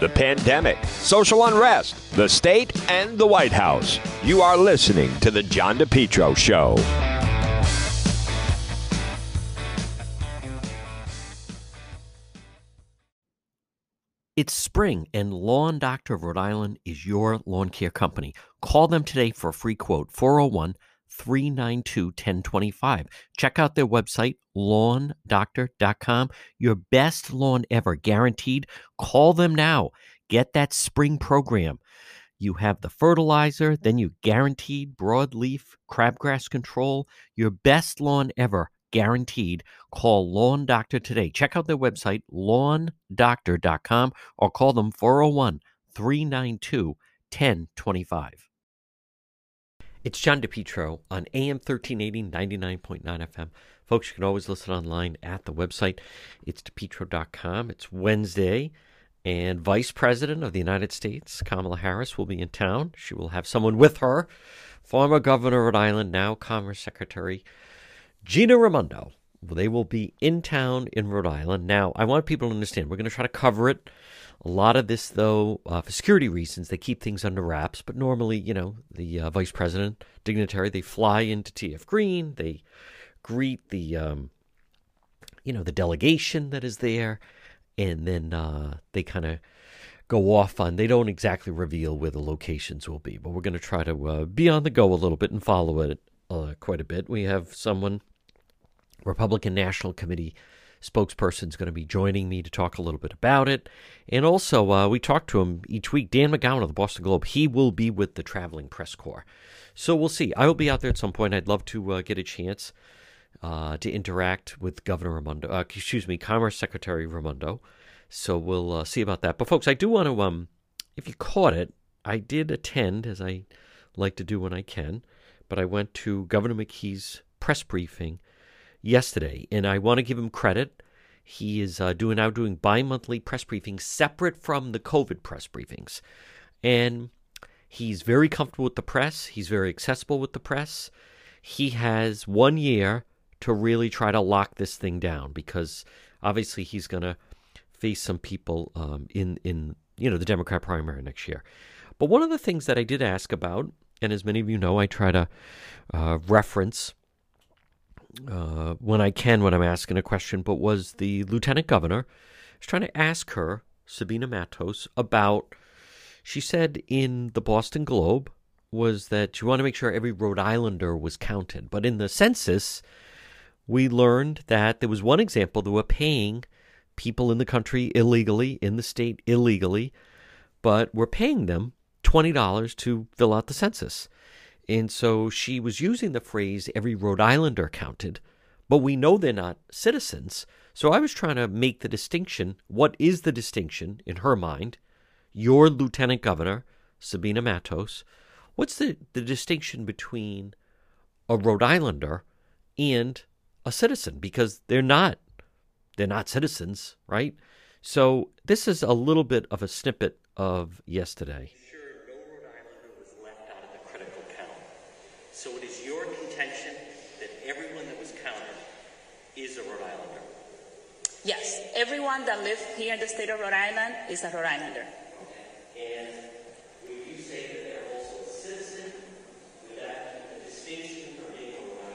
the pandemic, social unrest, the state, and the White House. You are listening to The John DePetro Show. It's spring, and Lawn Doctor of Rhode Island is your lawn care company. Call them today for a free quote 401 392 1025. Check out their website, lawndoctor.com. Your best lawn ever, guaranteed. Call them now. Get that spring program. You have the fertilizer, then you guaranteed broadleaf crabgrass control. Your best lawn ever, guaranteed. Call Lawn Doctor today. Check out their website, lawndoctor.com, or call them 401 392 1025. It's John DePetro on AM 1380, 99.9 FM. Folks, you can always listen online at the website. It's depetro.com. It's Wednesday, and Vice President of the United States, Kamala Harris, will be in town. She will have someone with her, former Governor of Rhode Island, now Commerce Secretary Gina Raimondo. They will be in town in Rhode Island. Now, I want people to understand, we're going to try to cover it a lot of this, though, uh, for security reasons, they keep things under wraps. But normally, you know, the uh, vice president, dignitary, they fly into TF Green, they greet the, um, you know, the delegation that is there, and then uh, they kind of go off on. They don't exactly reveal where the locations will be, but we're going to try to uh, be on the go a little bit and follow it uh, quite a bit. We have someone, Republican National Committee spokesperson is going to be joining me to talk a little bit about it. And also, uh, we talk to him each week. Dan McGowan of the Boston Globe, he will be with the traveling press corps. So we'll see. I will be out there at some point. I'd love to uh, get a chance uh, to interact with Governor Raimondo, uh, excuse me, Commerce Secretary Raimondo. So we'll uh, see about that. But folks, I do want to, um, if you caught it, I did attend, as I like to do when I can, but I went to Governor McKee's press briefing yesterday, and I want to give him credit. He is uh, doing now doing bi-monthly press briefings separate from the COVID press briefings, and he's very comfortable with the press. He's very accessible with the press. He has one year to really try to lock this thing down because obviously he's going to face some people um, in in you know the Democrat primary next year. But one of the things that I did ask about, and as many of you know, I try to uh, reference uh, when I can when I'm asking a question, but was the lieutenant governor. I was trying to ask her, Sabina Matos, about. She said in the Boston Globe was that you want to make sure every Rhode Islander was counted. But in the census, we learned that there was one example that were paying people in the country illegally, in the state illegally, but we're paying them $20 to fill out the census. And so she was using the phrase every Rhode Islander counted, but we know they're not citizens. So I was trying to make the distinction. What is the distinction in her mind? Your lieutenant governor, Sabina Matos. What's the, the distinction between a Rhode Islander and a citizen? Because they're not they're not citizens, right? So this is a little bit of a snippet of yesterday. So it is your contention that everyone that was counted is a Rhode Islander? Yes, everyone that lives here in the state of Rhode Island is a Rhode Islander. And would you say that they're also a citizen? Would that distinction for being a Rhode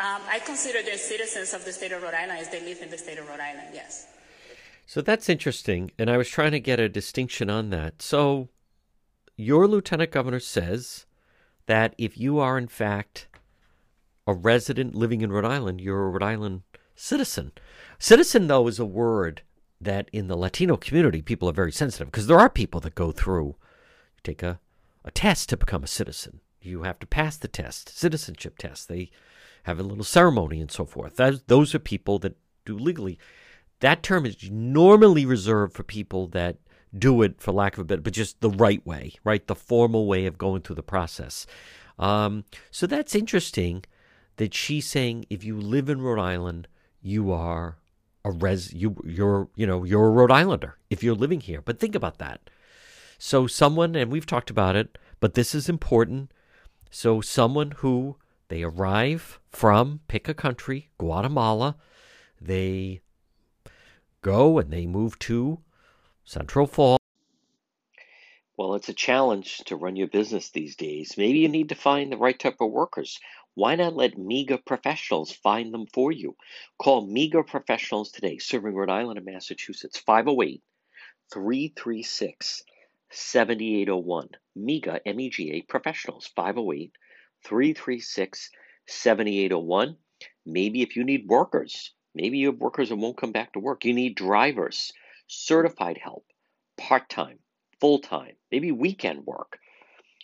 Islander? Um, I consider them citizens of the state of Rhode Island as they live in the state of Rhode Island, yes. So that's interesting, and I was trying to get a distinction on that. So your lieutenant governor says that if you are in fact a resident living in Rhode Island, you're a Rhode Island citizen. Citizen, though, is a word that in the Latino community people are very sensitive because there are people that go through, take a, a test to become a citizen. You have to pass the test, citizenship test. They have a little ceremony and so forth. That, those are people that do legally. That term is normally reserved for people that do it, for lack of a better, but just the right way, right? The formal way of going through the process. Um, so that's interesting that she's saying if you live in Rhode Island, you are a res you you're you know you're a Rhode Islander if you're living here. But think about that. So someone and we've talked about it, but this is important. So someone who they arrive from pick a country, Guatemala, they go and they move to Central Falls. Well, it's a challenge to run your business these days. Maybe you need to find the right type of workers. Why not let MEGA professionals find them for you? Call MEGA professionals today, serving Rhode Island and Massachusetts, 508 336 7801. MEGA, M E G A professionals, 508 336 7801. Maybe if you need workers, maybe you have workers that won't come back to work. You need drivers, certified help, part time, full time, maybe weekend work.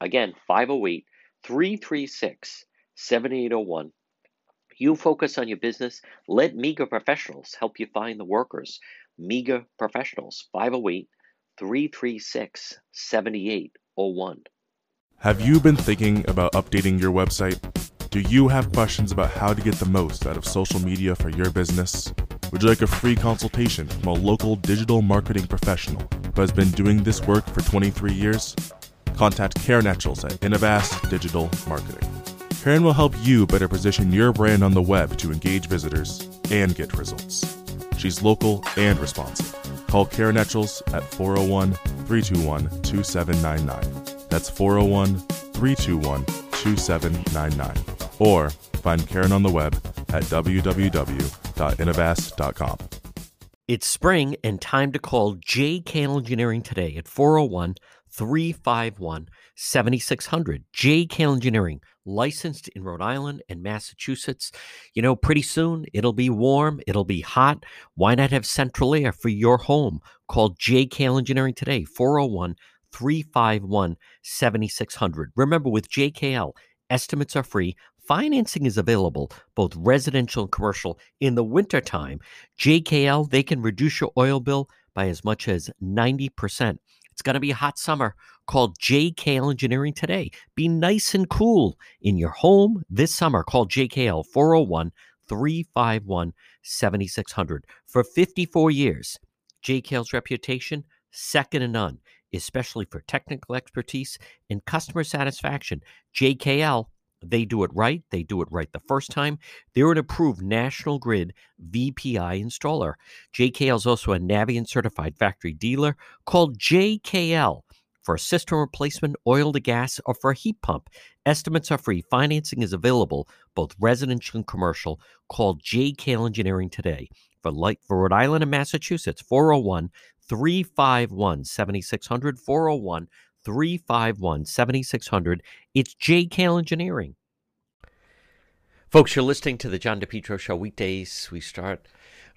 Again, 508 336 7801. You focus on your business. Let MEGA professionals help you find the workers. MEGA professionals, 508 336 7801. Have you been thinking about updating your website? Do you have questions about how to get the most out of social media for your business? Would you like a free consultation from a local digital marketing professional who has been doing this work for 23 years? Contact Karen Etchels at Innovast Digital Marketing. Karen will help you better position your brand on the web to engage visitors and get results. She's local and responsive. Call Karen Etchels at 401 321 2799. That's 401 321 2799. Or find Karen on the web at www.innovast.com. It's spring and time to call JK Engineering today at 401 351 7600. JK Engineering, licensed in Rhode Island and Massachusetts. You know, pretty soon it'll be warm, it'll be hot. Why not have central air for your home? Call JK Engineering today, 401 351 7600. Remember, with JKL, estimates are free. Financing is available, both residential and commercial. In the wintertime, JKL, they can reduce your oil bill by as much as 90%. It's going to be a hot summer. Call JKL Engineering today. Be nice and cool in your home this summer. Call JKL 401 351 7600. For 54 years, JKL's reputation, second to none, especially for technical expertise and customer satisfaction. JKL, they do it right. They do it right the first time. They're an approved National Grid VPI installer. JKL is also a Navien certified factory dealer called JKL for a system replacement, oil to gas, or for a heat pump. Estimates are free. Financing is available, both residential and commercial. Call JKL Engineering today. For, light, for Rhode Island and Massachusetts, 401 351 7600. 401 351 7600. It's JKL Engineering. Folks, you're listening to the John DePetro Show weekdays. We start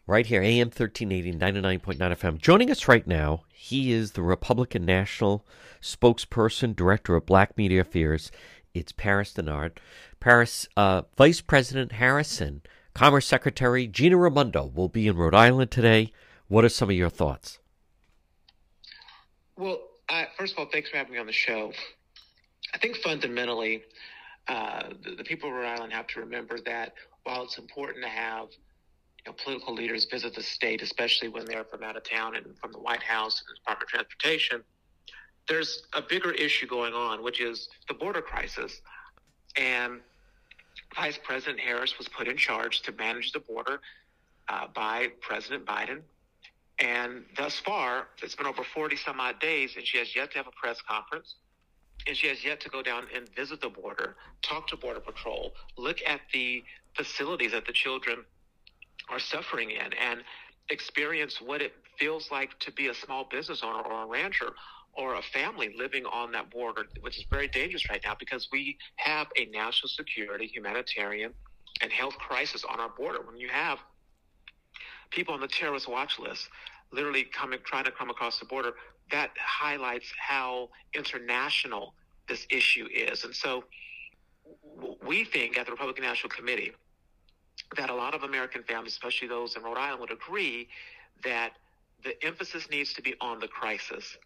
right here, AM 1380, 99.9 FM. Joining us right now, he is the Republican National Spokesperson, Director of Black Media Affairs. It's Paris Dennard. Paris, uh, Vice President Harrison, Commerce Secretary Gina Raimondo will be in Rhode Island today. What are some of your thoughts? Well, first of all, thanks for having me on the show. I think fundamentally, uh, the, the, people of Rhode Island have to remember that while it's important to have you know, political leaders visit the state, especially when they're from out of town and from the White House and the Department of Transportation, there's a bigger issue going on, which is the border crisis. And Vice President Harris was put in charge to manage the border uh, by President Biden. And thus far, it's been over 40 some odd days, and she has yet to have a press conference. And she has yet to go down and visit the border, talk to Border Patrol, look at the facilities that the children are suffering in, and experience what it feels like to be a small business owner or a rancher or a family living on that border, which is very dangerous right now because we have a national security, humanitarian, and health crisis on our border. When you have people on the terrorist watch list literally coming, trying to come across the border, that highlights how international this issue is. And so we think at the Republican National Committee that a lot of American families, especially those in Rhode Island, would agree that the emphasis needs to be on the crisis.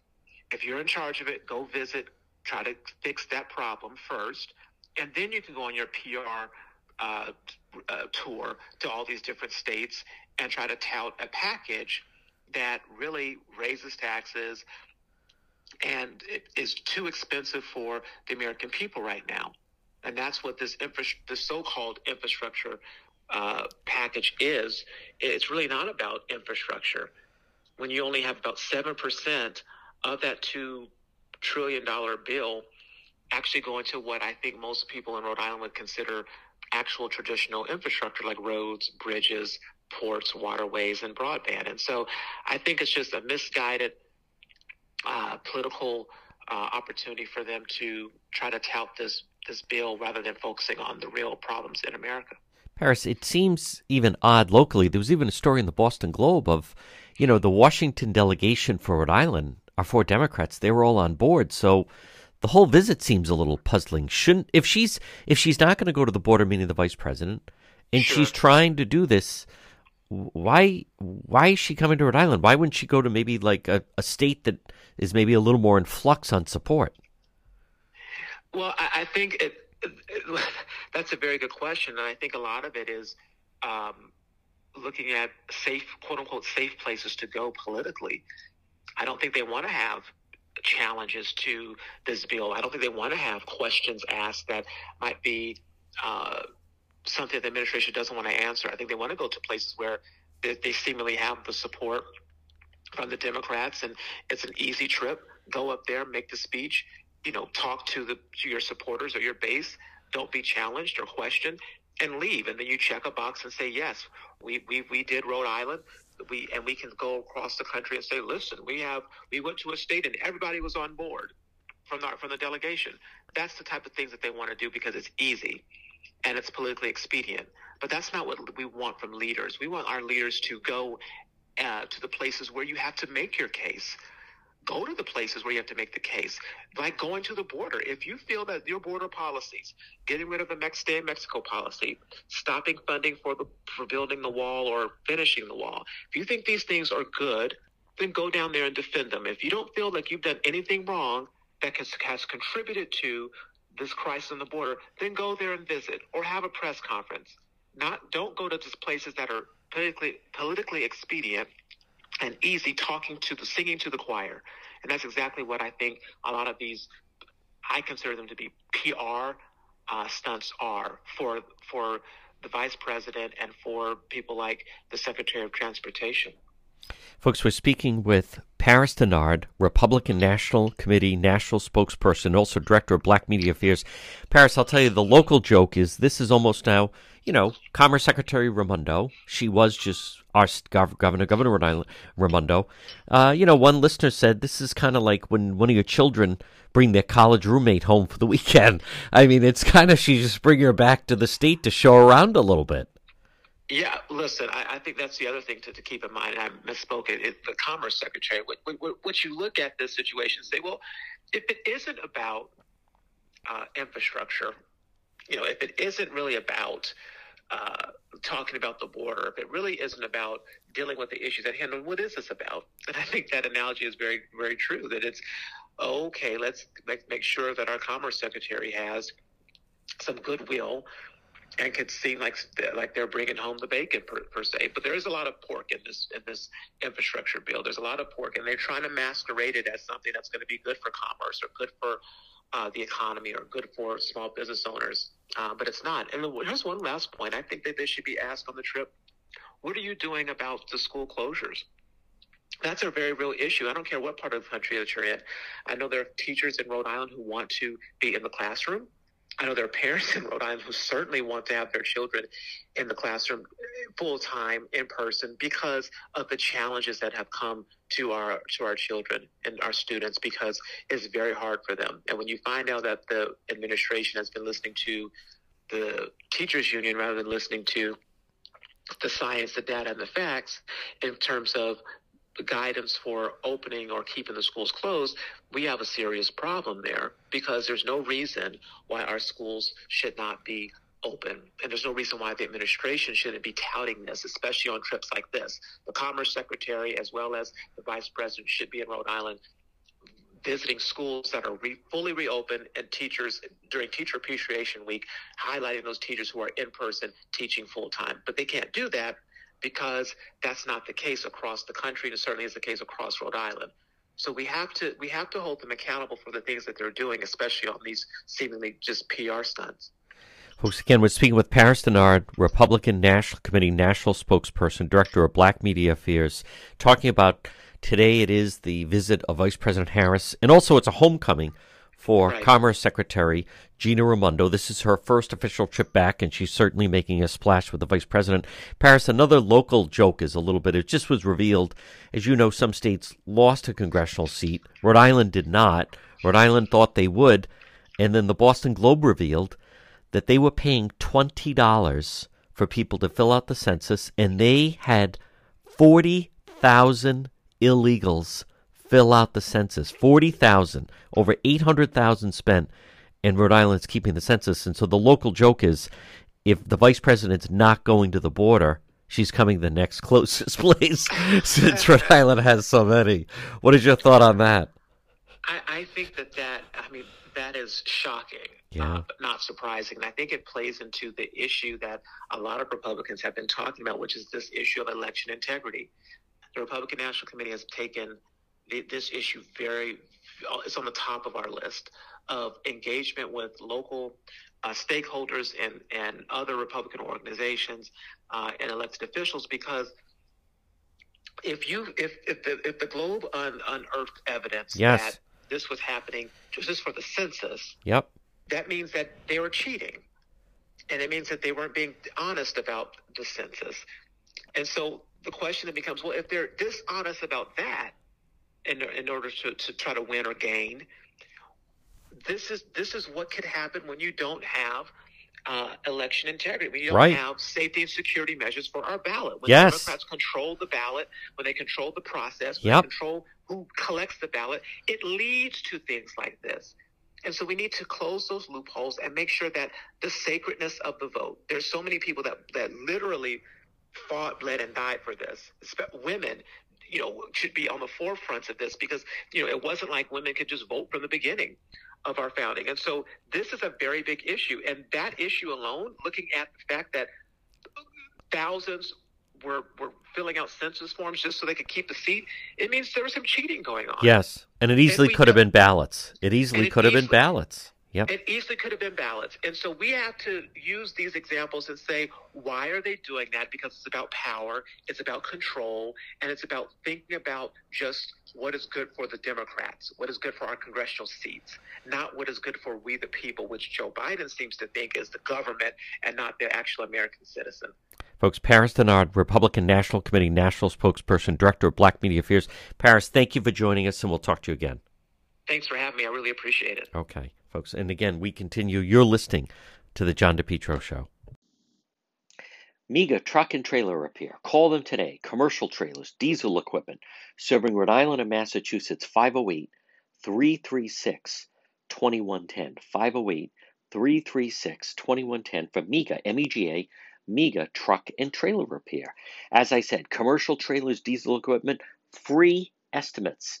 If you're in charge of it, go visit, try to fix that problem first, and then you can go on your PR uh, uh, tour to all these different states and try to tout a package that really raises taxes and is too expensive for the American people right now. And that's what this infra- so-called infrastructure uh, package is. It's really not about infrastructure. When you only have about seven percent of that two trillion dollar bill actually going to what I think most people in Rhode Island would consider actual traditional infrastructure like roads, bridges, ports, waterways, and broadband. And so I think it's just a misguided uh, political uh, opportunity for them to try to tout this this bill rather than focusing on the real problems in America. Paris, it seems even odd locally. There was even a story in the Boston Globe of, you know, the Washington delegation for Rhode Island are four Democrats. They were all on board. So the whole visit seems a little puzzling. Shouldn't if she's if she's not going to go to the border meeting the vice president, and Sure. she's trying to do this, why why is she coming to Rhode Island? Why wouldn't she go to maybe like a, a state that is maybe a little more in flux on support? Well, I, I think it, it, that's a very good question, and I think a lot of it is um, looking at safe, quote unquote, safe places to go politically. I don't think they want to have challenges to this bill. I don't think they want to have questions asked that might be uh, something the administration doesn't want to answer. I think they want to go to places where they, they seemingly have the support from the Democrats, and it's an easy trip. Go up there, make the speech, you know, talk to the to your supporters or your base. Don't be challenged or questioned, and leave. And then you check a box and say, yes, we we, we did Rhode Island. We and we can go across the country and say, listen, we have we went to a state and everybody was on board from the from the delegation. That's the type of things that they want to do because it's easy and it's politically expedient. But that's not what we want from leaders. We want our leaders to go uh, to the places where you have to make your case. Go to the places where you have to make the case, like going to the border. If you feel that your border policies, getting rid of the stay in Mexico policy, stopping funding for the for building the wall or finishing the wall, if you think these things are good, then go down there and defend them. If you don't feel like you've done anything wrong that has, has contributed to this crisis on the border, then go there and visit or have a press conference. Not don't go to just places that are politically politically expedient and easy talking to the singing to the choir. And that's exactly what I think a lot of these I consider them to be PR uh, stunts are for for the vice president and for people like the Secretary of Transportation. Folks, we're speaking with Paris Dennard, Republican National Committee National Spokesperson, also Director of Black Media Affairs. Paris, I'll tell you, the local joke is this is almost now, you know, Commerce Secretary Raimondo. She was just our gov- governor, Governor Rhode Island, Raimondo. Uh, you know, one listener said this is kind of like when one of your children bring their college roommate home for the weekend. I mean, it's kind of she just bring her back to the state to show around a little bit. Yeah, listen, I, I think that's the other thing to, to keep in mind. I misspoke. It, the Commerce Secretary. What, you look at this situation say, well, if it isn't about uh, infrastructure, you know, if it isn't really about uh, talking about the border, if it really isn't about dealing with the issues at hand, then what is this about? And I think that analogy is very, very true. That it's okay. Let's let's make sure that our Commerce Secretary has some goodwill and could seem like like they're bringing home the bacon per, per se. But there is a lot of pork in this in this infrastructure bill. There's a lot of pork, and they're trying to masquerade it as something that's going to be good for commerce or good for uh, the economy or good for small business owners. Uh, but it's not. And here's one last point. I think that they should be asked on the trip: What are you doing about the school closures? That's a very real issue. I don't care what part of the country that you're in. I know there are teachers in Rhode Island who want to be in the classroom. I know there are parents in Rhode Island who certainly want to have their children in the classroom full time in person because of the challenges that have come to our to our children and our students because it's very hard for them. And when you find out that the administration has been listening to the teachers union rather than listening to the science, the data, and the facts in terms of guidance for opening or keeping the schools closed, we have a serious problem there because there's no reason why our schools should not be open. And there's no reason why the administration shouldn't be touting this, especially on trips like this. The Commerce Secretary, as well as the Vice President, should be in Rhode Island visiting schools that are re- fully reopened and teachers during Teacher Appreciation Week, highlighting those teachers who are in person teaching full time. But they can't do that because that's not the case across the country, and it certainly is the case across Rhode Island. So we have to we have to hold them accountable for the things that they're doing, especially on these seemingly just PR stunts. Folks, again, we're speaking with Paris Dennard, Republican National Committee National Spokesperson, Director of Black Media Affairs, talking about today it is the visit of Vice President Harris, and also it's a homecoming for Right. Commerce Secretary Gina Raimondo. This is her first official trip back, and she's certainly making a splash with the Vice President. Paris, another local joke is a little bit, it just was revealed. As you know, some states lost a congressional seat. Rhode Island did not. Rhode Island thought they would. And then the Boston Globe revealed that they were paying $20 for people to fill out the census, and they had 40,000 illegals fill out the census. 40,000, over 800,000 spent, and Rhode Island's keeping the census. And so the local joke is if the vice president's not going to the border, she's coming the next closest place since Rhode Island has so many. What is your thought on that? I, I think that that I mean that is shocking, Yeah. uh, but not surprising. And I think it plays into the issue that a lot of Republicans have been talking about, which is this issue of election integrity. The Republican National Committee has taken this issue very. It's on the top of our list of engagement with local uh, stakeholders and and other Republican organizations uh, and elected officials because. If you if if the if the Globe un, unearthed evidence Yes. that this was happening just for the census, Yep. that means that they were cheating. And it means that they weren't being honest about the census. And so the question then becomes well, if they're dishonest about that in, in order to, to try to win or gain, this is this is what could happen when you don't have uh, election integrity, when you don't Right. have safety and security measures for our ballot. When Yes. Democrats control the ballot, when they control the process, when Yep. they control who collects the ballot, it leads to things like this. And so we need to close those loopholes and make sure that the sacredness of the vote. There's so many people that that literally fought, bled, and died for this. Women, you know, should be on the forefronts of this because you know it wasn't like women could just vote from the beginning of our founding. And so this is a very big issue. And that issue alone, looking at the fact that thousands were were filling out census forms just so they could keep the seat, it means there was some cheating going on. Yes. And it easily we could have been ballots. It easily could have been ballots. Yep. It easily could have been ballots. And so we have to use these examples and say, why are they doing that? Because it's about power, it's about control, and it's about thinking about just what is good for the Democrats, what is good for our congressional seats, not what is good for we the people, which Joe Biden seems to think is the government and not the actual American citizen. Folks, Paris Dennard, Republican National Committee National Spokesperson, Director of Black Media Affairs. Paris, thank you for joining us, and we'll talk to you again. Thanks for having me. I really appreciate it. Okay, folks. And again, we continue. You're listening to the John DePetro Show. Mega Truck and Trailer Repair. Call them today. Commercial trailers, diesel equipment, serving Rhode Island and Massachusetts 508 336 2110. 508 336 2110 for MEGA, M E G A, MEGA Truck and Trailer Repair. As I said, commercial trailers, diesel equipment, free estimates.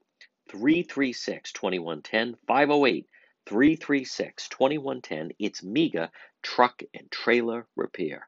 336 2110. 508 336 2110. It's MEGA Truck and Trailer Repair.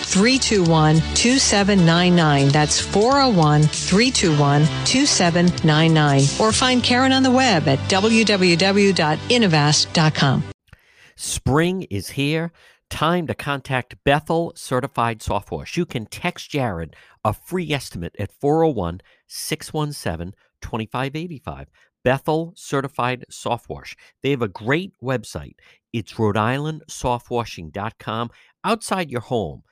321 2799. That's 401 321 2799. Or find Karen on the web at www.innovast.com. Spring is here. Time to contact Bethel Certified Soft Wash. You can text Jared a free estimate at 401 617 2585. Bethel Certified Soft Wash. They have a great website. It's Rhode Island softwashing.com outside your home.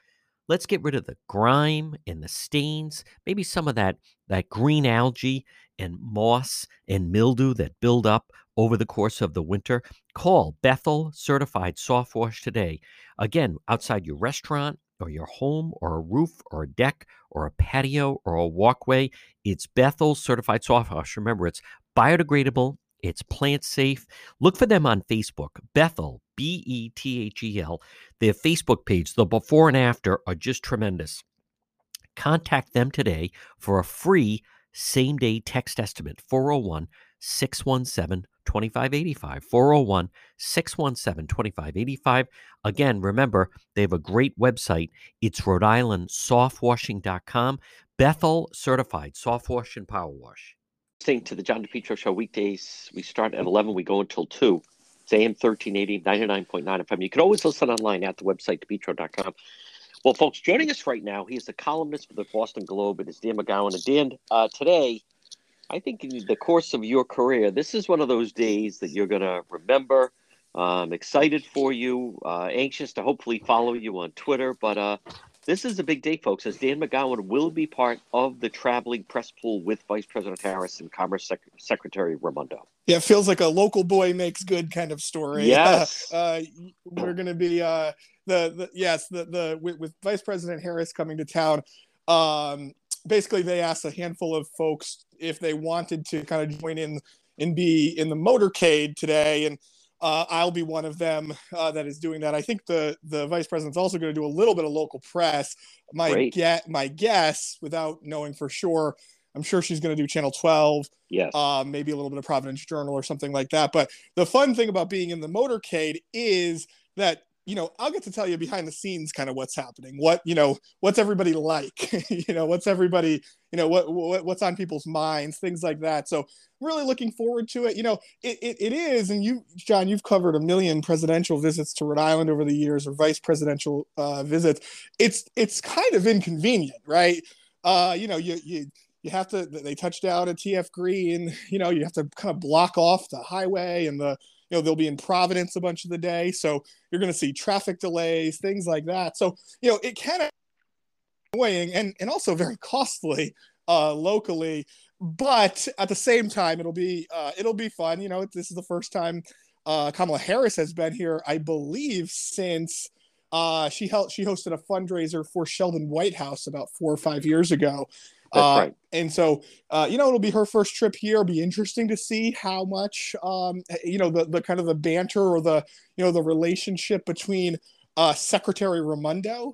Let's get rid of the grime and the stains, maybe some of that, that green algae and moss and mildew that build up over the course of the winter. Call Bethel Certified Soft Wash today. Again, outside your restaurant or your home or a roof or a deck or a patio or a walkway, it's Bethel Certified Soft Wash. Remember, it's biodegradable, it's plant safe. Look for them on Facebook, Bethel, B E T H E L. Their Facebook page, the before and after, are just tremendous. Contact them today for a free same day text estimate 401 617 2585. 401 617 2585. Again, remember, they have a great website. It's Rhode Island softwashing.com. Bethel certified soft wash and power wash. Listening to the John DePetro Show weekdays, we start at 11, we go until 2. It's AM 1380, 99.9 FM. You can always listen online at the website, depetro.com. Well, folks, joining us right now, he is the columnist for the Boston Globe. and It is Dan McGowan. And Dan, uh, today, I think in the course of your career, this is one of those days that you're going to remember. I'm excited for you, uh, anxious to hopefully follow you on Twitter. But uh, this is a big day, folks, as Dan McGowan will be part of the traveling press pool with Vice President Harris and Commerce Sec- Secretary Raimondo. Yeah, it feels like a local boy makes good kind of story. Yes. Uh, we're going to be uh, the, the yes the the with, with, Vice President Harris coming to town. Um, basically, they asked a handful of folks if they wanted to kind of join in and be in the motorcade today, and uh, I'll be one of them uh, that is doing that. I think the the vice president's also going to do a little bit of local press. My get my guess, without knowing for sure, I'm sure she's going to do Channel 12. Yes. Uh, maybe a little bit of Providence Journal or something like that. But the fun thing about being in the motorcade is that you know, I'll get to tell you behind the scenes kind of what's happening. What, you know, what's everybody like? you know, what's everybody, you know, what, what what's on people's minds, things like that. So really looking forward to it. You know, it, it, it is, and you, John, you've covered a million presidential visits to Rhode Island over the years or vice presidential uh, visits. It's it's kind of inconvenient, right? Uh, you know, you you you have to they touch down at TF Green, you know, you have to kind of block off the highway and the you know they'll be in providence a bunch of the day. So you're going to see traffic delays things like that. So you know it can annoying and and also very costly uh locally. But at the same time it'll be uh it'll be fun. You know this is the first time uh kamala harris has been here i believe since uh she held she hosted a fundraiser for sheldon whitehouse about four or five years ago uh, right. And so, uh, you know, it'll be her first trip here. It'll be interesting to see how much, um, you know, the, the kind of the banter or the, you know, the relationship between uh, Secretary Raimondo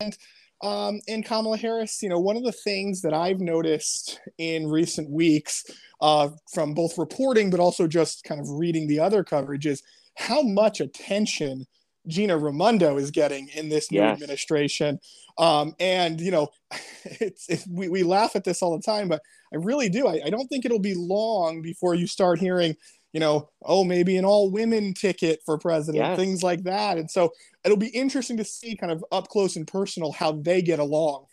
and um, and Kamala Harris. You know, one of the things that I've noticed in recent weeks uh, from both reporting but also just kind of reading the other coverage is how much attention Gina Raimondo is getting in this new Yes. administration. Um, and you know, it's, it's we, we laugh at this all the time, but I really do. I, I don't think it'll be long before you start hearing, you know, oh, maybe an all women ticket for president, Yes. things like that. And so it'll be interesting to see kind of up close and personal how they get along.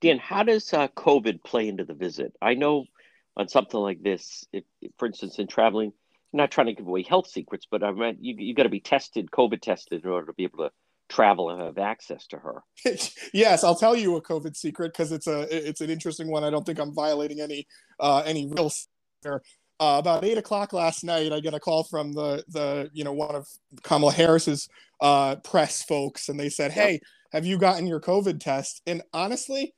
Dan, how does uh, COVID play into the visit? I know on something like this, if, if, for instance, in traveling, I'm not trying to give away health secrets, but I meant you you got to be tested, COVID tested, in order to be able to travel and have access to her. yes, I'll tell you a COVID secret because it's a it's an interesting one. I don't think I'm violating any uh, any real there. uh, about eight o'clock last night, I get a call from the the you know one of Kamala Harris's uh, press folks, and they said, "Hey, have you gotten your COVID test?" And honestly,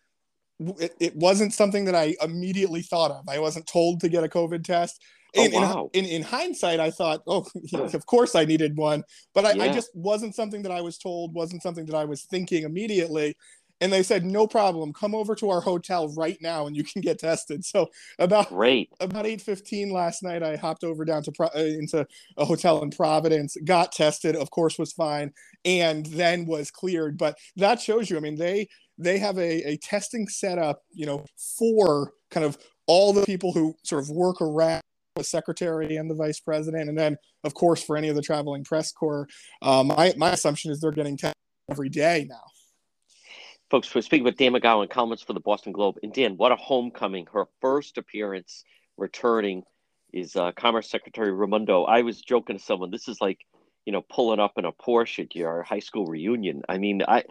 it, it wasn't something that I immediately thought of. I wasn't told to get a COVID test. Oh, In, in- wow. in, in, hindsight, I thought, oh, of course I needed one, but I, I just wasn't something that I was told, wasn't something that I was thinking immediately. And they said, no problem, come over to our hotel right now and you can get tested. So about Great. about 8:15 last night I hopped over down to Pro- uh, into a hotel in Providence got tested of course was fine and then was cleared but that shows you I mean they they have a, a testing setup you know for kind of all the people who sort of work around the secretary and the vice president and then of course for any of the traveling press corps um, my, my assumption is they're getting tested every day now Folks, we're speaking with Dan McGowan, columnist for the Boston Globe. And Dan, what a homecoming. Her first appearance returning is uh, Commerce Secretary Raimondo. I was joking to someone, this is like, you know, pulling up in a Porsche at your high school reunion. I mean, I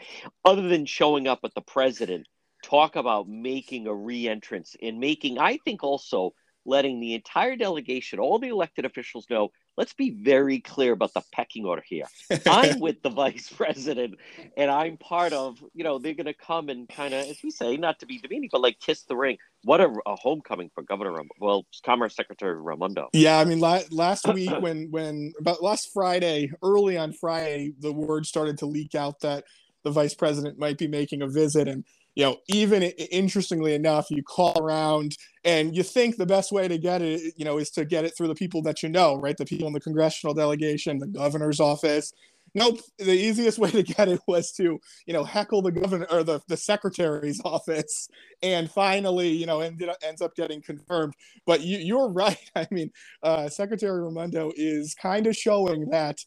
other than showing up at the president, talk about making a re-entrance and making, I think also letting the entire delegation, all the elected officials know, let's be very clear about the pecking order here. I'm with the vice president and I'm part of, you know, they're going to come and kind of, as we say, not to be demeaning, but like kiss the ring. What a, a homecoming for Governor, Ram- well, Commerce Secretary Raimondo. Yeah, I mean, la- last week when when about last Friday, early on Friday, the word started to leak out that the vice president might be making a visit, and you know, even interestingly enough, you call around and you think the best way to get it, you know, is to get it through the people that you know, right? The people in the congressional delegation, the governor's office. Nope. The easiest way to get it was to, you know, heckle the governor or the, the secretary's office, and finally, you know, ended up, ends up getting confirmed. But you, you're right. I mean, uh, Secretary Raimondo is kind of showing that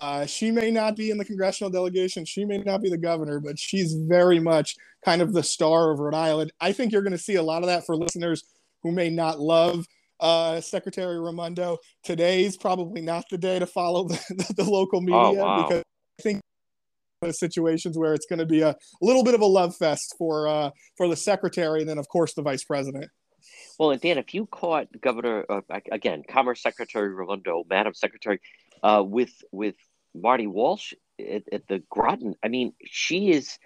uh, she may not be in the congressional delegation, she may not be the governor, but she's very much kind of the star of Rhode Island. I think you're going to see a lot of that for listeners who may not love uh, Secretary Raimondo. Today's probably not the day to follow the, the, local media Oh, wow. because I think the situations where it's going to be a little bit of a love fest for uh, for the secretary and then of course the vice president. Well, and Dan, if you caught Governor, uh, again, Commerce Secretary Raimondo, Madam Secretary, uh, with, with Marty Walsh at, at the Groton, I mean, she is,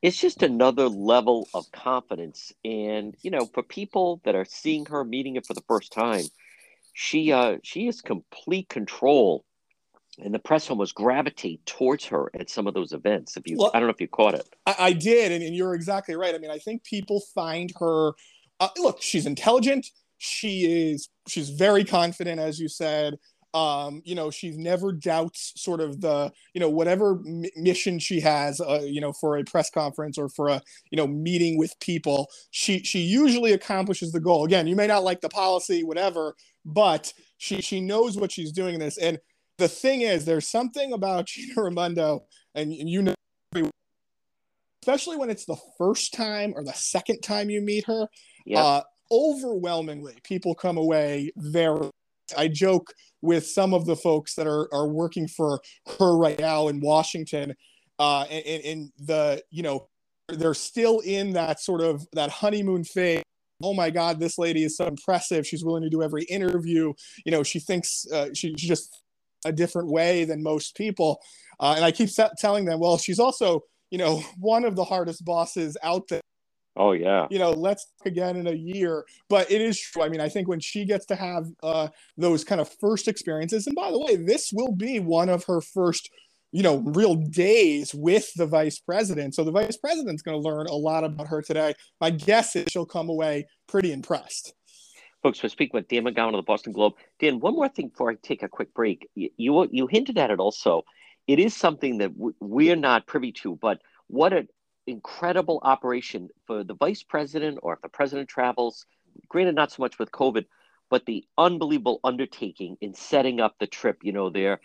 it's just another level of confidence. And, you know, for people that are seeing her, meeting her for the first time, she, uh, she has complete control and the press almost gravitate towards her at some of those events. If you, Well- I don't know if you caught it. I, I did, and, and you're exactly right. I mean, I think people find her. Uh, look, she's intelligent. She is. She's very confident, as you said. Um, you know, she never doubts sort of the you know whatever m- mission she has. Uh, you know, for a press conference or for a you know meeting with people, she she usually accomplishes the goal. Again, you may not like the policy, whatever, but she she knows what she's doing in this. And the thing is, there's something about Gina Raimondo, and you know especially when it's the first time or the second time you meet her, Yeah. uh, overwhelmingly people come away very. I joke with some of the folks that are, are working for her right now in Washington, uh, and, and, the you know they're still in that sort of that honeymoon phase. Oh my God, this lady is so impressive. She's willing to do every interview. You know, she thinks uh, she, she just a different way than most people. Uh, and I keep telling them, well, she's also you know, one of the hardest bosses out there. Oh, yeah. You know, let's again in a year. But it is true. I mean, I think when she gets to have uh, those kind of first experiences, and by the way, this will be one of her first, you know, real days with the vice president. So the vice president's going to learn a lot about her today. My guess is she'll come away pretty impressed. Folks, we're speaking with Dan McGowan of the Boston Globe. Dan, one more thing before I take a quick break. You you, you hinted at it also. It is something that w- we're not privy to, but what an incredible operation for the vice president or if the president travels. Granted, not so much with COVID, but the unbelievable undertaking in setting up the trip. You know, they're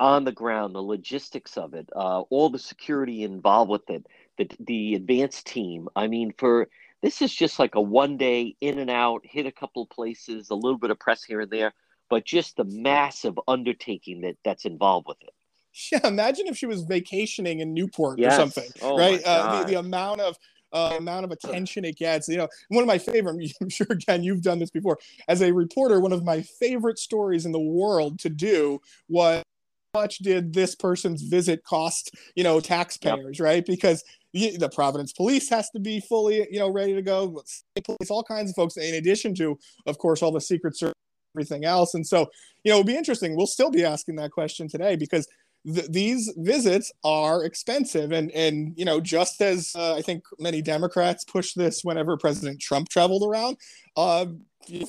on the ground, the logistics of it, uh, all the security involved with it, the the advanced team. I mean, for this is just like a one day in and out, hit a couple of places, a little bit of press here and there, but just the massive undertaking that that's involved with it. Yeah, imagine if she was vacationing in Newport Yes. or something, Oh, right? Uh, the, the amount of uh, amount of attention it gets. You know, one of my favorite, I'm sure, Ken, you've done this before. As a reporter, one of my favorite stories in the world to do was how much did this person's visit cost you know taxpayers yep. right because the providence police has to be fully you know ready to go police all kinds of folks in addition to of course all the secret service everything else and so you know it'll be interesting we'll still be asking that question today because th- these visits are expensive and and you know just as uh, i think many democrats push this whenever president trump traveled around uh,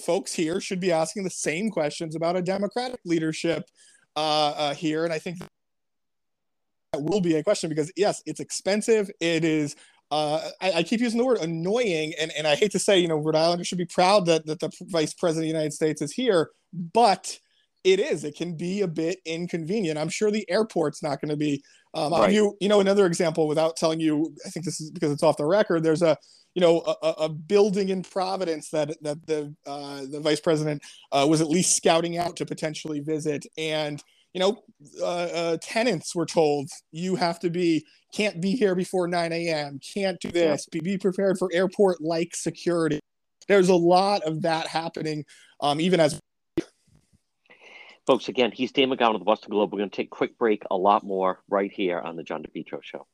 folks here should be asking the same questions about a democratic leadership uh, uh, here, and I think that will be a question because yes, it's expensive. It is. Uh, I, I, keep using the word annoying, and, and I hate to say, you know, Rhode Islanders should be proud that, that the Vice President of the United States is here, but it is. It can be a bit inconvenient. I'm sure the airport's not going to be. Um, right. You you know another example without telling you. I think this is because it's off the record. There's a you know a, a building in Providence that that the uh, the vice president uh, was at least scouting out to potentially visit, and you know uh, uh tenants were told you have to be can't be here before 9 a.m. can't do this. Be, be prepared for airport like security. There's a lot of that happening, um, even as Folks, again, he's Dan McGowan of the Boston Globe. We're going to take a quick break, a lot more right here on the John DePetro Show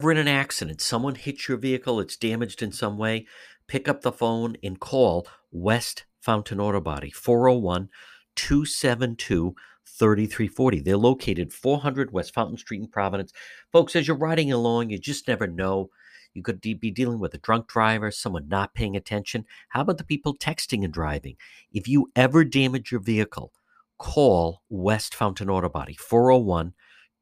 ever in an accident, someone hits your vehicle, it's damaged in some way, pick up the phone and call West Fountain Auto Body, 401 272 3340. They're located 400 West Fountain Street in Providence. Folks, as you're riding along, you just never know. You could be dealing with a drunk driver, someone not paying attention. How about the people texting and driving? If you ever damage your vehicle, call West Fountain Auto Body, 401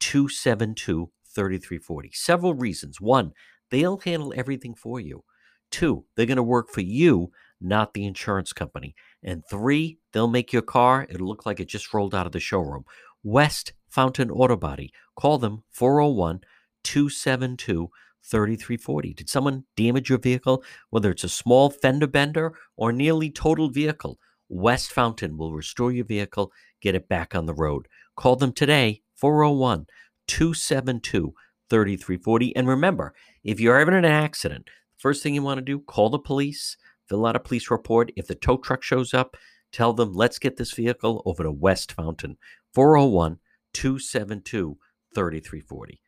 272 3340. Several reasons. One, they'll handle everything for you. Two, they're going to work for you, not the insurance company. And three, they'll make your car, it'll look like it just rolled out of the showroom. West Fountain Auto Body. Call them 401 272 3340. Did someone damage your vehicle? Whether it's a small fender bender or nearly totaled vehicle, West Fountain will restore your vehicle, get it back on the road. Call them today, 401 272 3340. And remember, if you're in an accident, first thing you want to do, call the police, fill out a police report. If the tow truck shows up, tell them, let's get this vehicle over to West Fountain, 401 272 3340.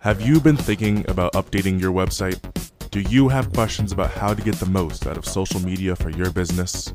Have you been thinking about updating your website? Do you have questions about how to get the most out of social media for your business?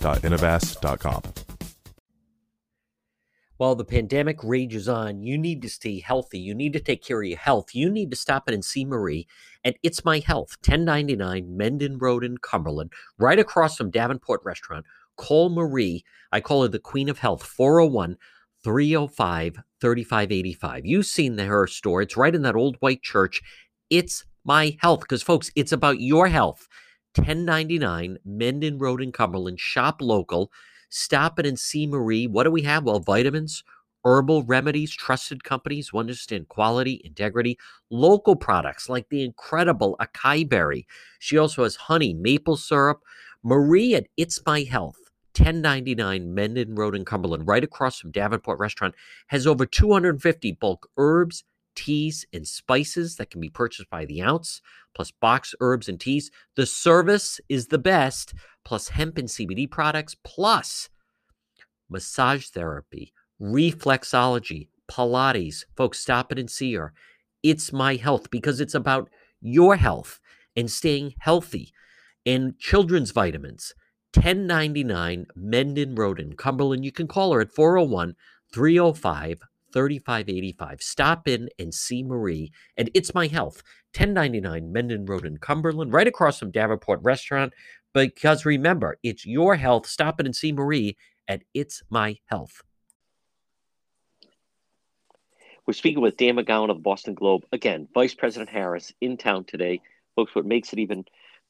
www.innovast.com. While the pandemic rages on, you need to stay healthy. You need to take care of your health. You need to stop in and see Marie at It's My Health, 1099 Mendon Road in Cumberland, right across from Davenport Restaurant. Call Marie. I call her the Queen of Health, 401 305 3585. You've seen the, her store. It's right in that old white church. It's My Health, because, folks, it's about your health. 1099 Mendon Road in Cumberland. Shop local. Stop in and see Marie. What do we have? Well, vitamins, herbal remedies, trusted companies who understand quality, integrity, local products like the incredible acai berry. She also has honey, maple syrup. Marie at It's My Health. 1099 Mendon Road in Cumberland, right across from Davenport Restaurant, has over 250 bulk herbs, teas, and spices that can be purchased by the ounce, plus box herbs and teas. The service is the best, plus hemp and CBD products, plus massage therapy, reflexology, Pilates. Folks, stop it and see her. It's my health because it's about your health and staying healthy. And children's vitamins, 1099 Mendon Road in Cumberland. You can call her at 401 305 3585. Stop in and see Marie. And it's my health. 1099 Mendon Road in Cumberland, right across from Davenport Restaurant. Because remember, it's your health. Stop in and see Marie at It's My Health. We're speaking with Dan McGowan of the Boston Globe. Again, Vice President Harris in town today. Folks, what makes it even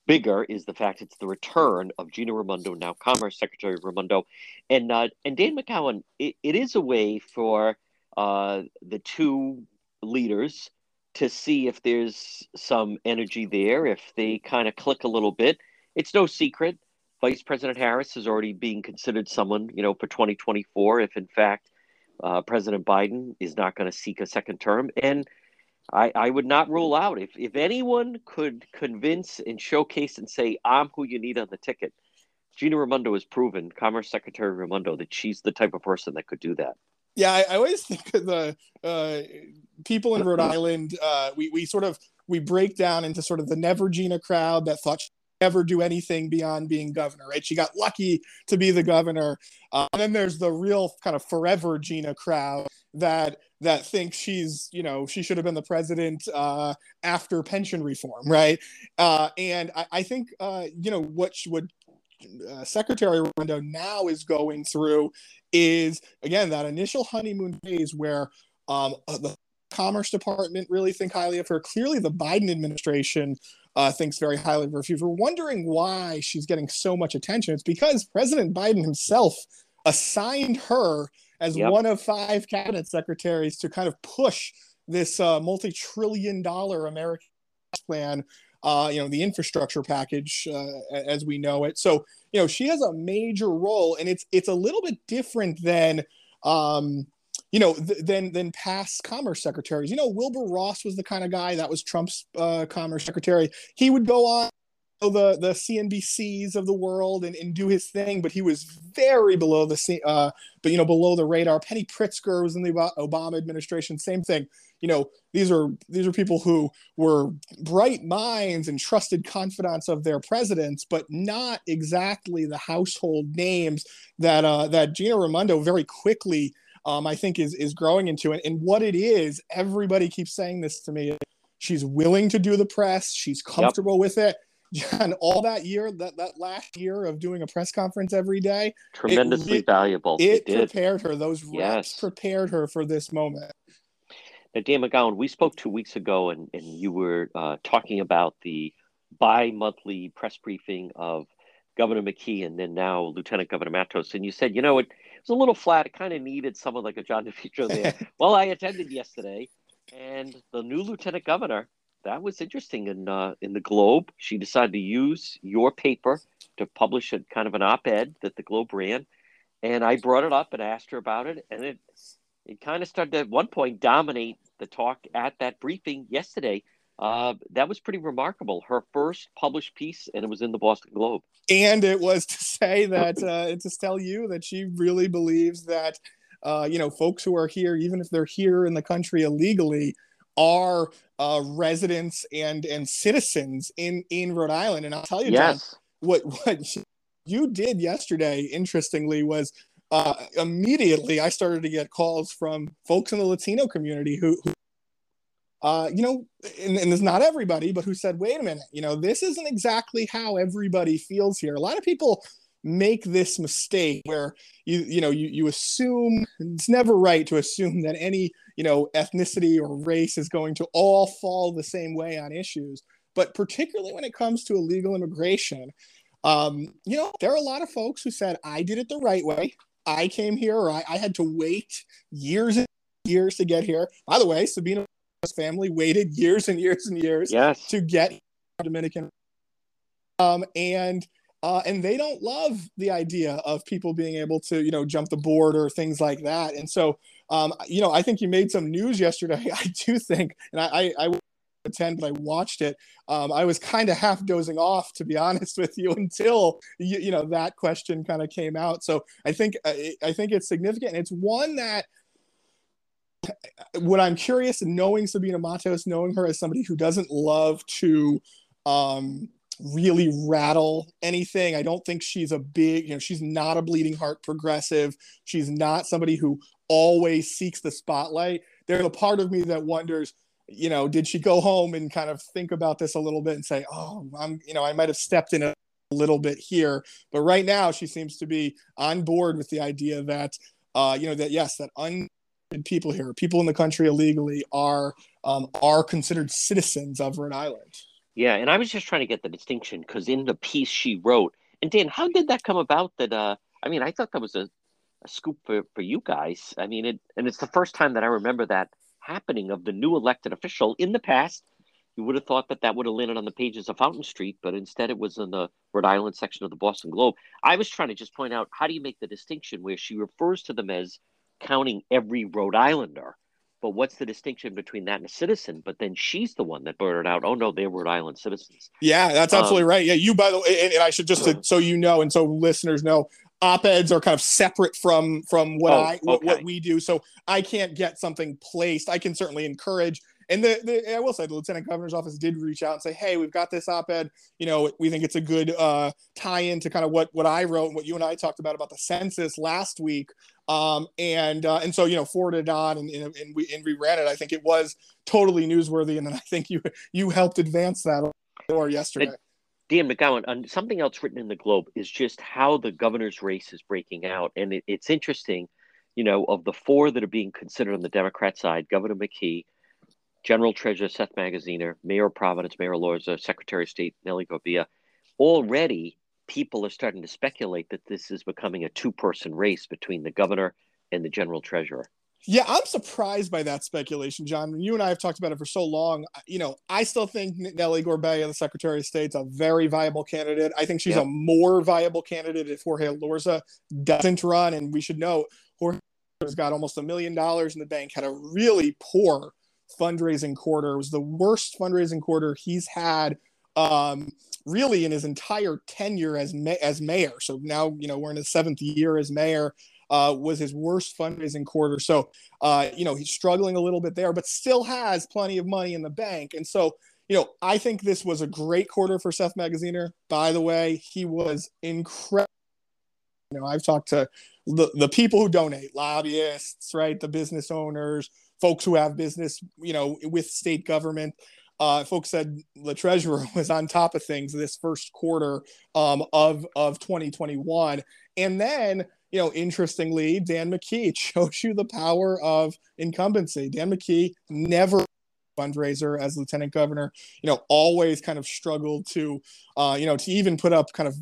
bigger is the fact it's the return of Gina Raimondo, now Commerce Secretary Raimondo, and uh, and Dan McGowan. It, it is a way for uh, the two leaders to see if there's some energy there, if they kind of click a little bit. It's no secret. Vice President Harris is already being considered someone, you know, for 2024, if in fact uh, President Biden is not going to seek a second term. And I, I would not rule out if, if anyone could convince and showcase and say, I'm who you need on the ticket. Gina Raimondo has proven, Commerce Secretary Raimondo, that she's the type of person that could do that. Yeah, I, I always think of the uh, people in Rhode Island. Uh, we we sort of we break down into sort of the never Gina crowd that thought she'd never do anything beyond being governor. Right? She got lucky to be the governor. Uh, and then there's the real kind of forever Gina crowd that that thinks she's you know she should have been the president uh, after pension reform, right? Uh, and I, I think uh, you know what what uh, Secretary Raimondo now is going through is again that initial honeymoon phase where um, uh, the Commerce Department really think highly of her. Clearly, the Biden administration uh, thinks very highly of her. If you're wondering why she's getting so much attention, it's because President Biden himself assigned her as yep. one of five cabinet secretaries to kind of push this uh, multi-trillion-dollar American plan uh, you know, the infrastructure package uh, as we know it. So, you know, she has a major role, and it's it's a little bit different than, um, you know, th- than than past commerce secretaries. You know, Wilbur Ross was the kind of guy that was Trump's uh, commerce secretary. He would go on the the CNBCs of the world and, and do his thing, but he was very below the uh, but you know below the radar. Penny Pritzker was in the Obama administration, same thing. You know these are these are people who were bright minds and trusted confidants of their presidents, but not exactly the household names that uh, that Gina Raimondo very quickly. Um, I think is is growing into it. And what it is, everybody keeps saying this to me. She's willing to do the press. She's comfortable yep. with it John, all that year, that, that last year of doing a press conference every day, tremendously it, valuable. It, it prepared her. Those reps yes. prepared her for this moment. Now, Dan McGowan, we spoke two weeks ago, and, and you were uh, talking about the bi-monthly press briefing of Governor McKee and then now Lieutenant Governor Matos, and you said, you know, it, it was a little flat. It kind of needed someone like a John DePetro there. well, I attended yesterday, and the new Lieutenant Governor that was interesting. In uh, in the Globe, she decided to use your paper to publish a kind of an op-ed that the Globe ran, and I brought it up and asked her about it, and it it kind of started to, at one point dominate the talk at that briefing yesterday. Uh, that was pretty remarkable. Her first published piece, and it was in the Boston Globe. And it was to say that uh, to tell you that she really believes that uh, you know folks who are here, even if they're here in the country illegally, are uh, residents and and citizens in in Rhode Island. And I'll tell you, yes. John, what what you did yesterday, interestingly, was uh, immediately I started to get calls from folks in the Latino community who, who uh, you know, and, and it's not everybody, but who said, wait a minute, you know, this isn't exactly how everybody feels here. A lot of people make this mistake where you you know you, you assume it's never right to assume that any you know ethnicity or race is going to all fall the same way on issues but particularly when it comes to illegal immigration um, you know there are a lot of folks who said i did it the right way i came here or i, I had to wait years and years to get here. By the way sabina's family waited years and years and years yes. to get dominican. Um, and uh, and they don't love the idea of people being able to you know jump the board or things like that. And so um, you know i think you made some news yesterday i do think and i i, I attend but i watched it um, i was kind of half dozing off to be honest with you until you, you know that question kind of came out so i think uh, i think it's significant and it's one that what i'm curious knowing sabina matos knowing her as somebody who doesn't love to um, really rattle anything. I don't think she's a big, you know, she's not a bleeding heart progressive. She's not somebody who always seeks the spotlight. There's a part of me that wonders, you know, did she go home and kind of think about this a little bit and say, oh, I'm, you know, I might have stepped in a little bit here. But right now, she seems to be on board with the idea that, uh, you know, that yes, that un people here, people in the country illegally, are um, are considered citizens of Rhode Island. Yeah, and I was just trying to get the distinction because in the piece she wrote, and Dan, how did that come about? That uh, I mean, I thought that was a, a scoop for, for you guys. I mean, it and it's the first time that I remember that happening of the new elected official. In the past, you would have thought that that would have landed on the pages of Fountain Street, but instead it was in the Rhode Island section of the Boston Globe. I was trying to just point out how do you make the distinction where she refers to them as counting every Rhode Islander but what's the distinction between that and a citizen? But then she's the one that blurted out, "Oh no, they're Rhode Island citizens." Yeah, that's absolutely um, right. Yeah, you by the way, and, and I should just so you know, and so listeners know, op-eds are kind of separate from from what oh, I what, okay. what we do. So I can't get something placed. I can certainly encourage and the, the, I will say the lieutenant governor's office did reach out and say, "Hey, we've got this op-ed. You know, we think it's a good uh, tie-in to kind of what what I wrote and what you and I talked about about the census last week." Um, and uh, and so you know forwarded on and, and we and we ran it. I think it was totally newsworthy, and then I think you you helped advance that or yesterday. Dan McGowan, and something else written in the Globe is just how the governor's race is breaking out, and it, it's interesting. You know, of the four that are being considered on the Democrat side, Governor McKee, General Treasurer Seth Magaziner, Mayor of Providence, Mayor Elorza, uh, Secretary of State Nellie Gorbea, already people are starting to speculate that this is becoming a two person race between the governor and the general treasurer. Yeah, I'm surprised by that speculation, John. You and I have talked about it for so long. You know, I still think Nellie Gorbea, the Secretary of State, is a very viable candidate. I think she's yep. a more viable candidate if Jorge Elorza doesn't run. And we should know Jorge has got almost a million dollars in the bank, had a really poor fundraising quarter. It was the worst fundraising quarter he's had um, really in his entire tenure as ma- as mayor. So now you know we're in his seventh year as mayor. Uh, was his worst fundraising quarter. So uh, you know he's struggling a little bit there, but still has plenty of money in the bank. And so you know I think this was a great quarter for Seth Magaziner. By the way, he was incredible. You know I've talked to the, the people who donate, lobbyists, right, the business owners, folks who have business, you know, with state government. Uh, folks said the treasurer was on top of things this first quarter um, of of 2021, and then you know, interestingly, Dan McKee shows you the power of incumbency. Dan McKee never fundraiser as lieutenant governor you know always kind of struggled to uh, you know to even put up kind of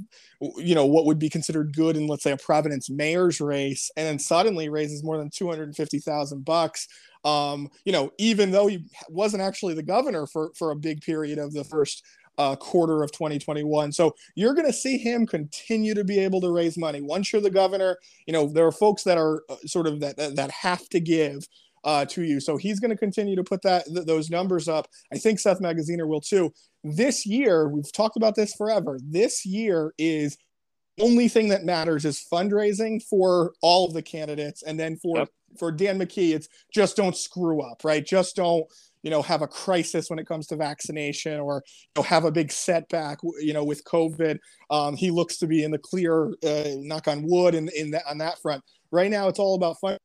you know what would be considered good in let's say a providence mayor's race and then suddenly raises more than 250000 bucks um, you know, even though he wasn't actually the governor for for a big period of the first uh, quarter of 2021. So you're going to see him continue to be able to raise money. Once you're the governor, you know there are folks that are uh, sort of that that have to give uh, to you. So he's going to continue to put that th- those numbers up. I think Seth Magaziner will too. This year, we've talked about this forever. This year is only thing that matters is fundraising for all of the candidates and then for yep for Dan McKee, it's just don't screw up, right? Just don't, you know, have a crisis when it comes to vaccination or you know, have a big setback, you know, with COVID. Um, he looks to be in the clear, uh, knock on wood, in, in on that front. Right now, it's all about fun.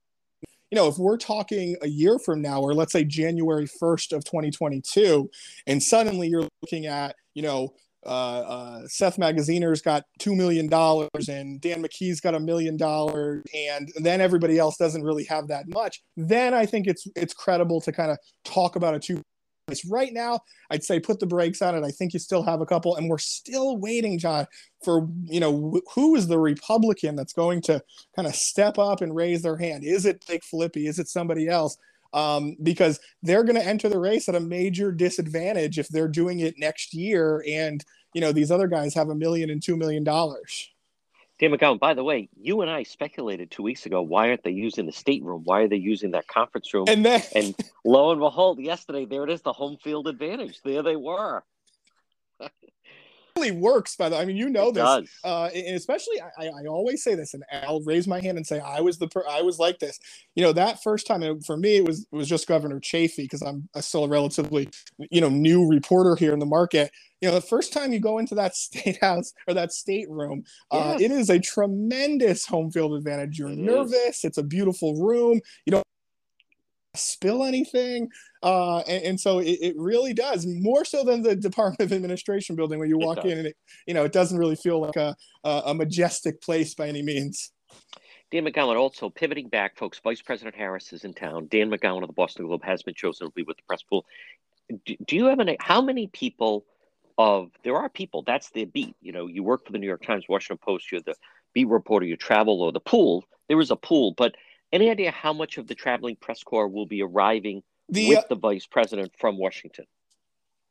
You know, if we're talking a year from now, or let's say January 1st of 2022, and suddenly you're looking at, you know, uh, uh, Seth Magaziner's got two million dollars, and Dan McKee's got a million dollars, and then everybody else doesn't really have that much. Then I think it's it's credible to kind of talk about a two. Right now, I'd say put the brakes on it. I think you still have a couple, and we're still waiting, John, for you know who is the Republican that's going to kind of step up and raise their hand. Is it Blake Filippi? Is it somebody else? Um, because they're going to enter the race at a major disadvantage if they're doing it next year. And, you know, these other guys have a million and two million dollars. Dan McGowan, by the way, you and I speculated two weeks ago why aren't they using the stateroom? Why are they using that conference room? And then, and lo and behold, yesterday there it is, the home field advantage. There they were really works by the i mean you know it this uh, and especially I, I always say this and i'll raise my hand and say i was the per- i was like this. You know that first time for me it was it was just governor chafee because i'm still a relatively you know new reporter here in the market. You know the first time you go into that state house or that state room uh, it is a tremendous home field advantage. You're it nervous. Is. it's a beautiful room. You don't spill anything. Uh, and, and, so it, it, really does more so than the Department of Administration building when you walk in and it, you know, it doesn't really feel like a, a majestic place by any means. Dan McGowan also pivoting back, folks. Vice President Harris is in town. Dan McGowan of the Boston Globe has been chosen to be with the press pool. Do, do you have any? How many people of there are people. That's the beat. You know, you work for the New York Times, Washington Post. You're the beat reporter. You travel or the pool. There is a pool, but any idea how much of the traveling press corps will be arriving The, with uh, the vice president from Washington?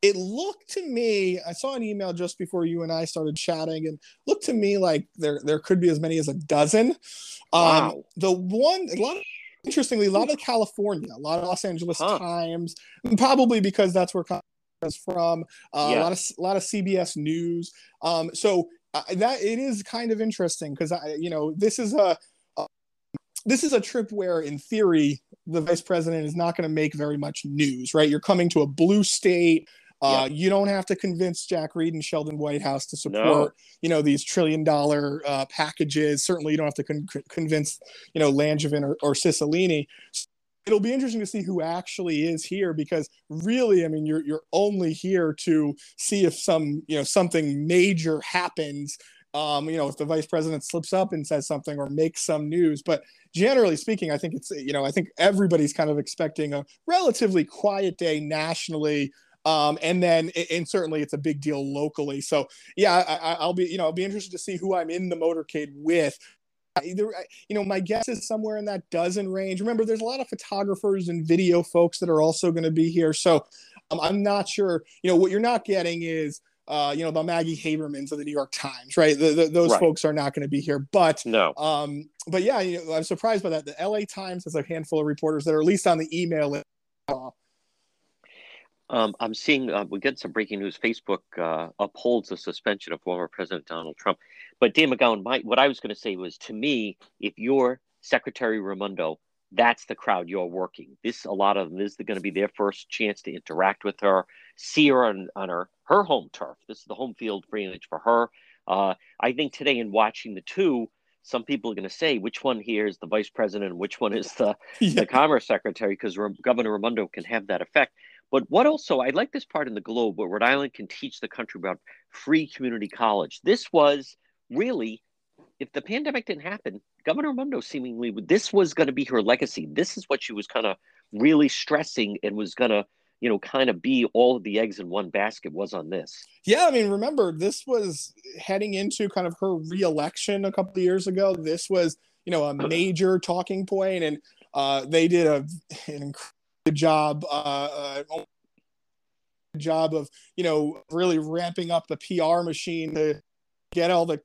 it looked to me i saw an email just before you and i started chatting and looked to me like there there could be as many as a dozen um Wow. the one a lot of, interestingly a lot of california a lot of los angeles Huh. times probably because that's where is from uh, a Yeah. lot of a lot of cbs news um so uh, that it is kind of interesting because i you know this is a this is a trip where in theory the vice president is not going to make very much news right you're coming to a blue state uh, you don't have to convince Jack Reed and Sheldon Whitehouse to support, No. you know, these trillion dollar uh, packages. Certainly, you don't have to con- con- convince, you know, Langevin or, or Cicilline. It'll be interesting to see who actually is here because really, I mean, you're you're only here to see if some, you know, something major happens. Um, you know, if the vice president slips up and says something or makes some news, but generally speaking, I think it's you know I think everybody's kind of expecting a relatively quiet day nationally, um, and then and certainly it's a big deal locally. So yeah, I, I- I'll be you know I'll be interested to see who I'm in the motorcade with. Either you know my guess is somewhere in that dozen range. Remember, there's a lot of photographers and video folks that are also going to be here. So um, I'm not sure. You know what you're not getting is. Uh, you know the Maggie Habermans of the New York Times, right? The, the, those Right. folks are not going to be here, but No. um, but yeah, you know, I'm surprised by that. The LA Times has a handful of reporters that are at least on the email list. Um, I'm seeing uh, we get some breaking news. Facebook uh, upholds the suspension of former President Donald Trump. But Dan McGowan, my, what I was going to say was to me, if you're Secretary Raimondo, that's the crowd you're working. This a lot of them this is going to be their first chance to interact with her, see her on, on her her home turf. This is the home field advantage for her. Uh, I think today in watching the two, some people are going to say which one here is the vice president and which one is the yeah. the commerce secretary because Governor Raimondo can have that effect. But what also, I like this part in the Globe where Rhode Island can teach the country about free community college. This was really, if the pandemic didn't happen, Governor Raimondo seemingly, this was going to be her legacy. This is what she was kind of really stressing and was going to, you know, kind of be all of the eggs in one basket was on this. yeah, I mean, remember this was heading into kind of her reelection a couple of years ago. This was you know a major talking point, and uh, they did a an incredible job. Uh, uh, job of you know really ramping up the PR machine to get all the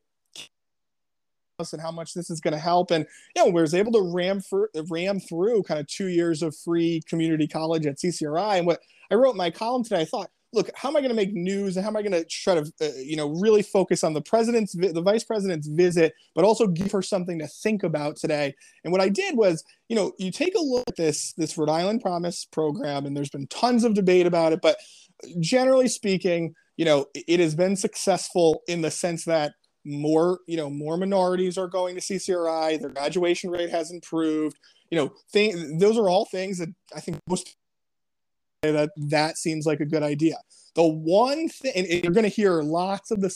and how much this is going to help. And you know, we was able to ram for ram through kind of two years of free community college at CCRI. And what I wrote in my column today, I thought, look, how am I going to make news and how am I going to try to, uh, you know, really focus on the president's, the vice president's visit, but also give her something to think about today. And what I did was, you know, you take a look at this this Rhode Island Promise program, and there's been tons of debate about it, but generally speaking, you know, it has been successful in the sense that more you know more minorities are going to CCRI. Their graduation rate has improved. You know, thing, those are all things that I think most say that that seems like a good idea. The one thing, and you're going to hear lots of the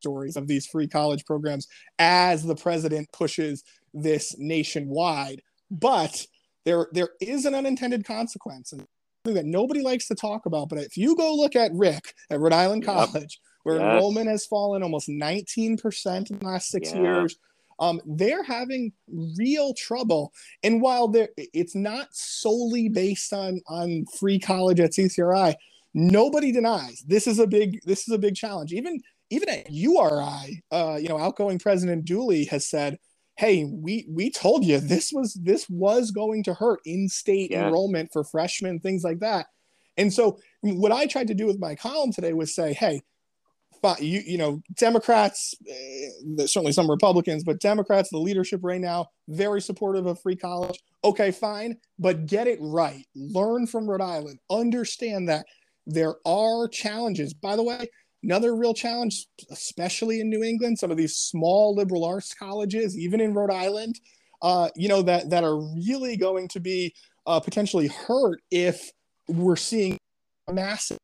stories of these free college programs as the president pushes this nationwide, but there there is an unintended consequence and something that nobody likes to talk about. But if you go look at Rick at Rhode Island Yep. Where Yes. enrollment has fallen almost 19% in the last six Yeah. years. Um, they're having real trouble, and while it's not solely based on on free college at CCRI, nobody denies this is a big this is a big challenge. Even even at URI, uh, you know, outgoing President Dooley has said, "Hey, we we told you this was this was going to hurt in-state Yes. enrollment for freshmen, things like that." And so, what I tried to do with my column today was say, "Hey, you you know democrats eh, certainly some republicans but democrats the leadership right now very supportive of free college. Okay fine but get it right. Learn from rhode island. Understand that there are challenges. By the way another real challenge especially in new england some of these small liberal arts colleges even in rhode island uh, you know that that are really going to be uh, potentially hurt if we're seeing massive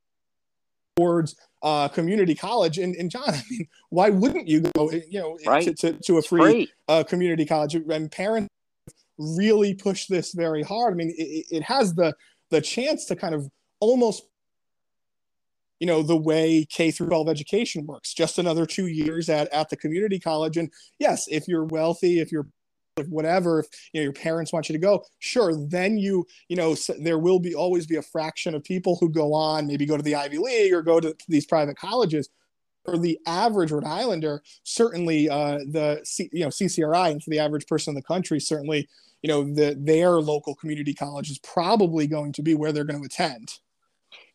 towards uh, community college. And, and John, I mean, why wouldn't you go, you know, Right. to, to, to a free free. uh, community college? And parents really push this very hard. I mean, it, it has the the chance to kind of almost you know the way K through 12 education works. Just another two years at at the community college, and yes, if you're wealthy, if you're if whatever if you know your parents want you to go sure then you you know there will be always be a fraction of people who go on maybe go to the ivy league or go to these private colleges for the average Rhode Islander, certainly uh, the C, you know CCRI, and for the average person in the country, certainly you know the, their local community college is probably going to be where they're going to attend.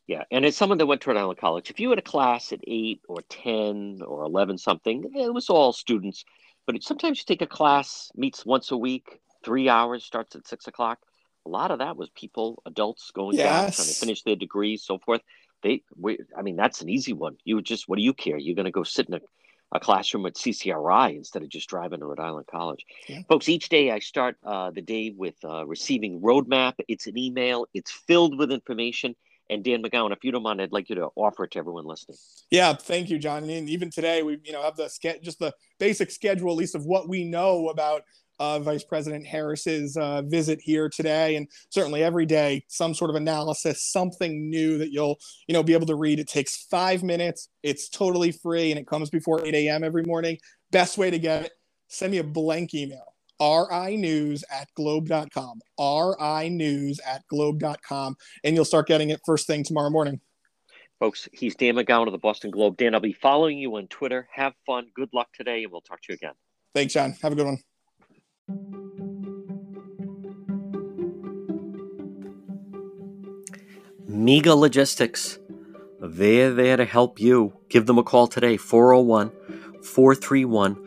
Yeah, and as someone that went to Rhode Island College, if you had a class at eight or ten or eleven something, it was all students. But sometimes you take a class, meets once a week, three hours, starts at six o'clock. A lot of that was people, adults going yes. down, trying to finish their degrees, so forth. They, we, I mean, that's an easy one. You just, what do you care? You're going to go sit in a, a classroom at CCRI instead of just driving to Rhode Island College. Yeah. Folks, each day I start uh, the day with uh, receiving Rhode Map. It's an email. It's filled with information. And Dan McGowan, if you don't mind, I'd like you to offer it to everyone listening. Yeah, thank you, John. And even today, we you know have the just the basic schedule, at least of what we know about uh, Vice President Harris's uh, visit here today, and certainly every day, some sort of analysis, something new that you'll you know be able to read. It takes five minutes. It's totally free, and it comes before 8 a.m. every morning. Best way to get it: send me a blank email. Rinews at globe.com. rinews at globe.com, and you'll start getting it first thing tomorrow morning. Folks, he's Dan McGowan of the Boston Globe. Dan, I'll be following you on Twitter. Have fun. Good luck today, and we'll talk to you again. Thanks, John. Have a good one. MEGA Logistics. They're there to help you. Give them a call today, 401 431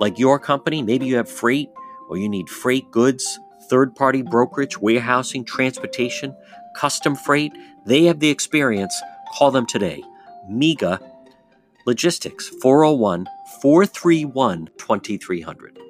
like your company? Maybe you have freight or you need freight goods, third party brokerage, warehousing, transportation, custom freight. They have the experience. Call them today. MEGA Logistics 401 431 2300.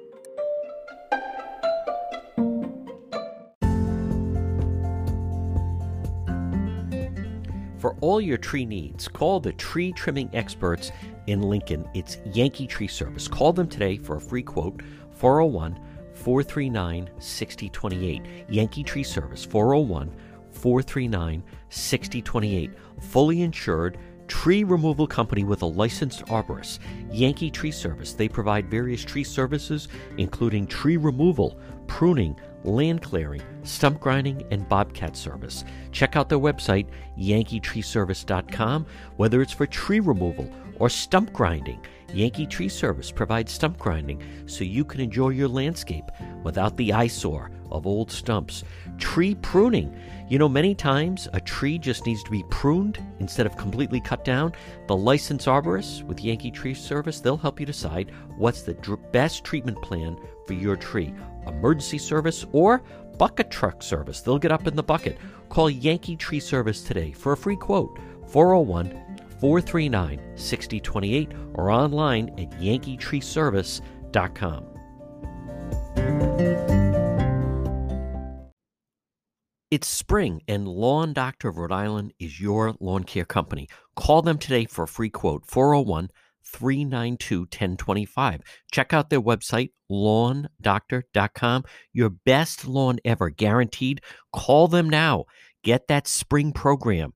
For all your tree needs, call the tree trimming experts in Lincoln. It's Yankee Tree Service. Call them today for a free quote 401 439 6028. Yankee Tree Service 401 439 6028. Fully insured tree removal company with a licensed arborist, Yankee Tree Service. They provide various tree services, including tree removal, pruning, land clearing, stump grinding, and bobcat service. Check out their website, yankeetreeservice.com, whether it's for tree removal or stump grinding. Yankee Tree Service provides stump grinding so you can enjoy your landscape without the eyesore of old stumps. Tree pruning. You know, many times a tree just needs to be pruned instead of completely cut down. The licensed arborist with Yankee Tree Service, they'll help you decide what's the dr- best treatment plan for your tree. Emergency service or bucket truck service. They'll get up in the bucket. Call Yankee Tree Service today for a free quote 401 439 6028 or online at yankeetreeservice.com. It's spring, and Lawn Doctor of Rhode Island is your lawn care company. Call them today for a free quote 401 392 1025. Check out their website, lawndoctor.com. Your best lawn ever, guaranteed. Call them now. Get that spring program.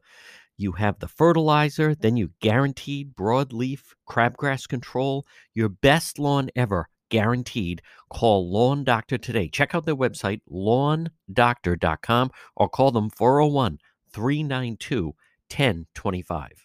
You have the fertilizer, then you guaranteed broadleaf crabgrass control. Your best lawn ever guaranteed. Call Lawn Doctor today. Check out their website, lawndoctor.com, or call them 401 392 1025.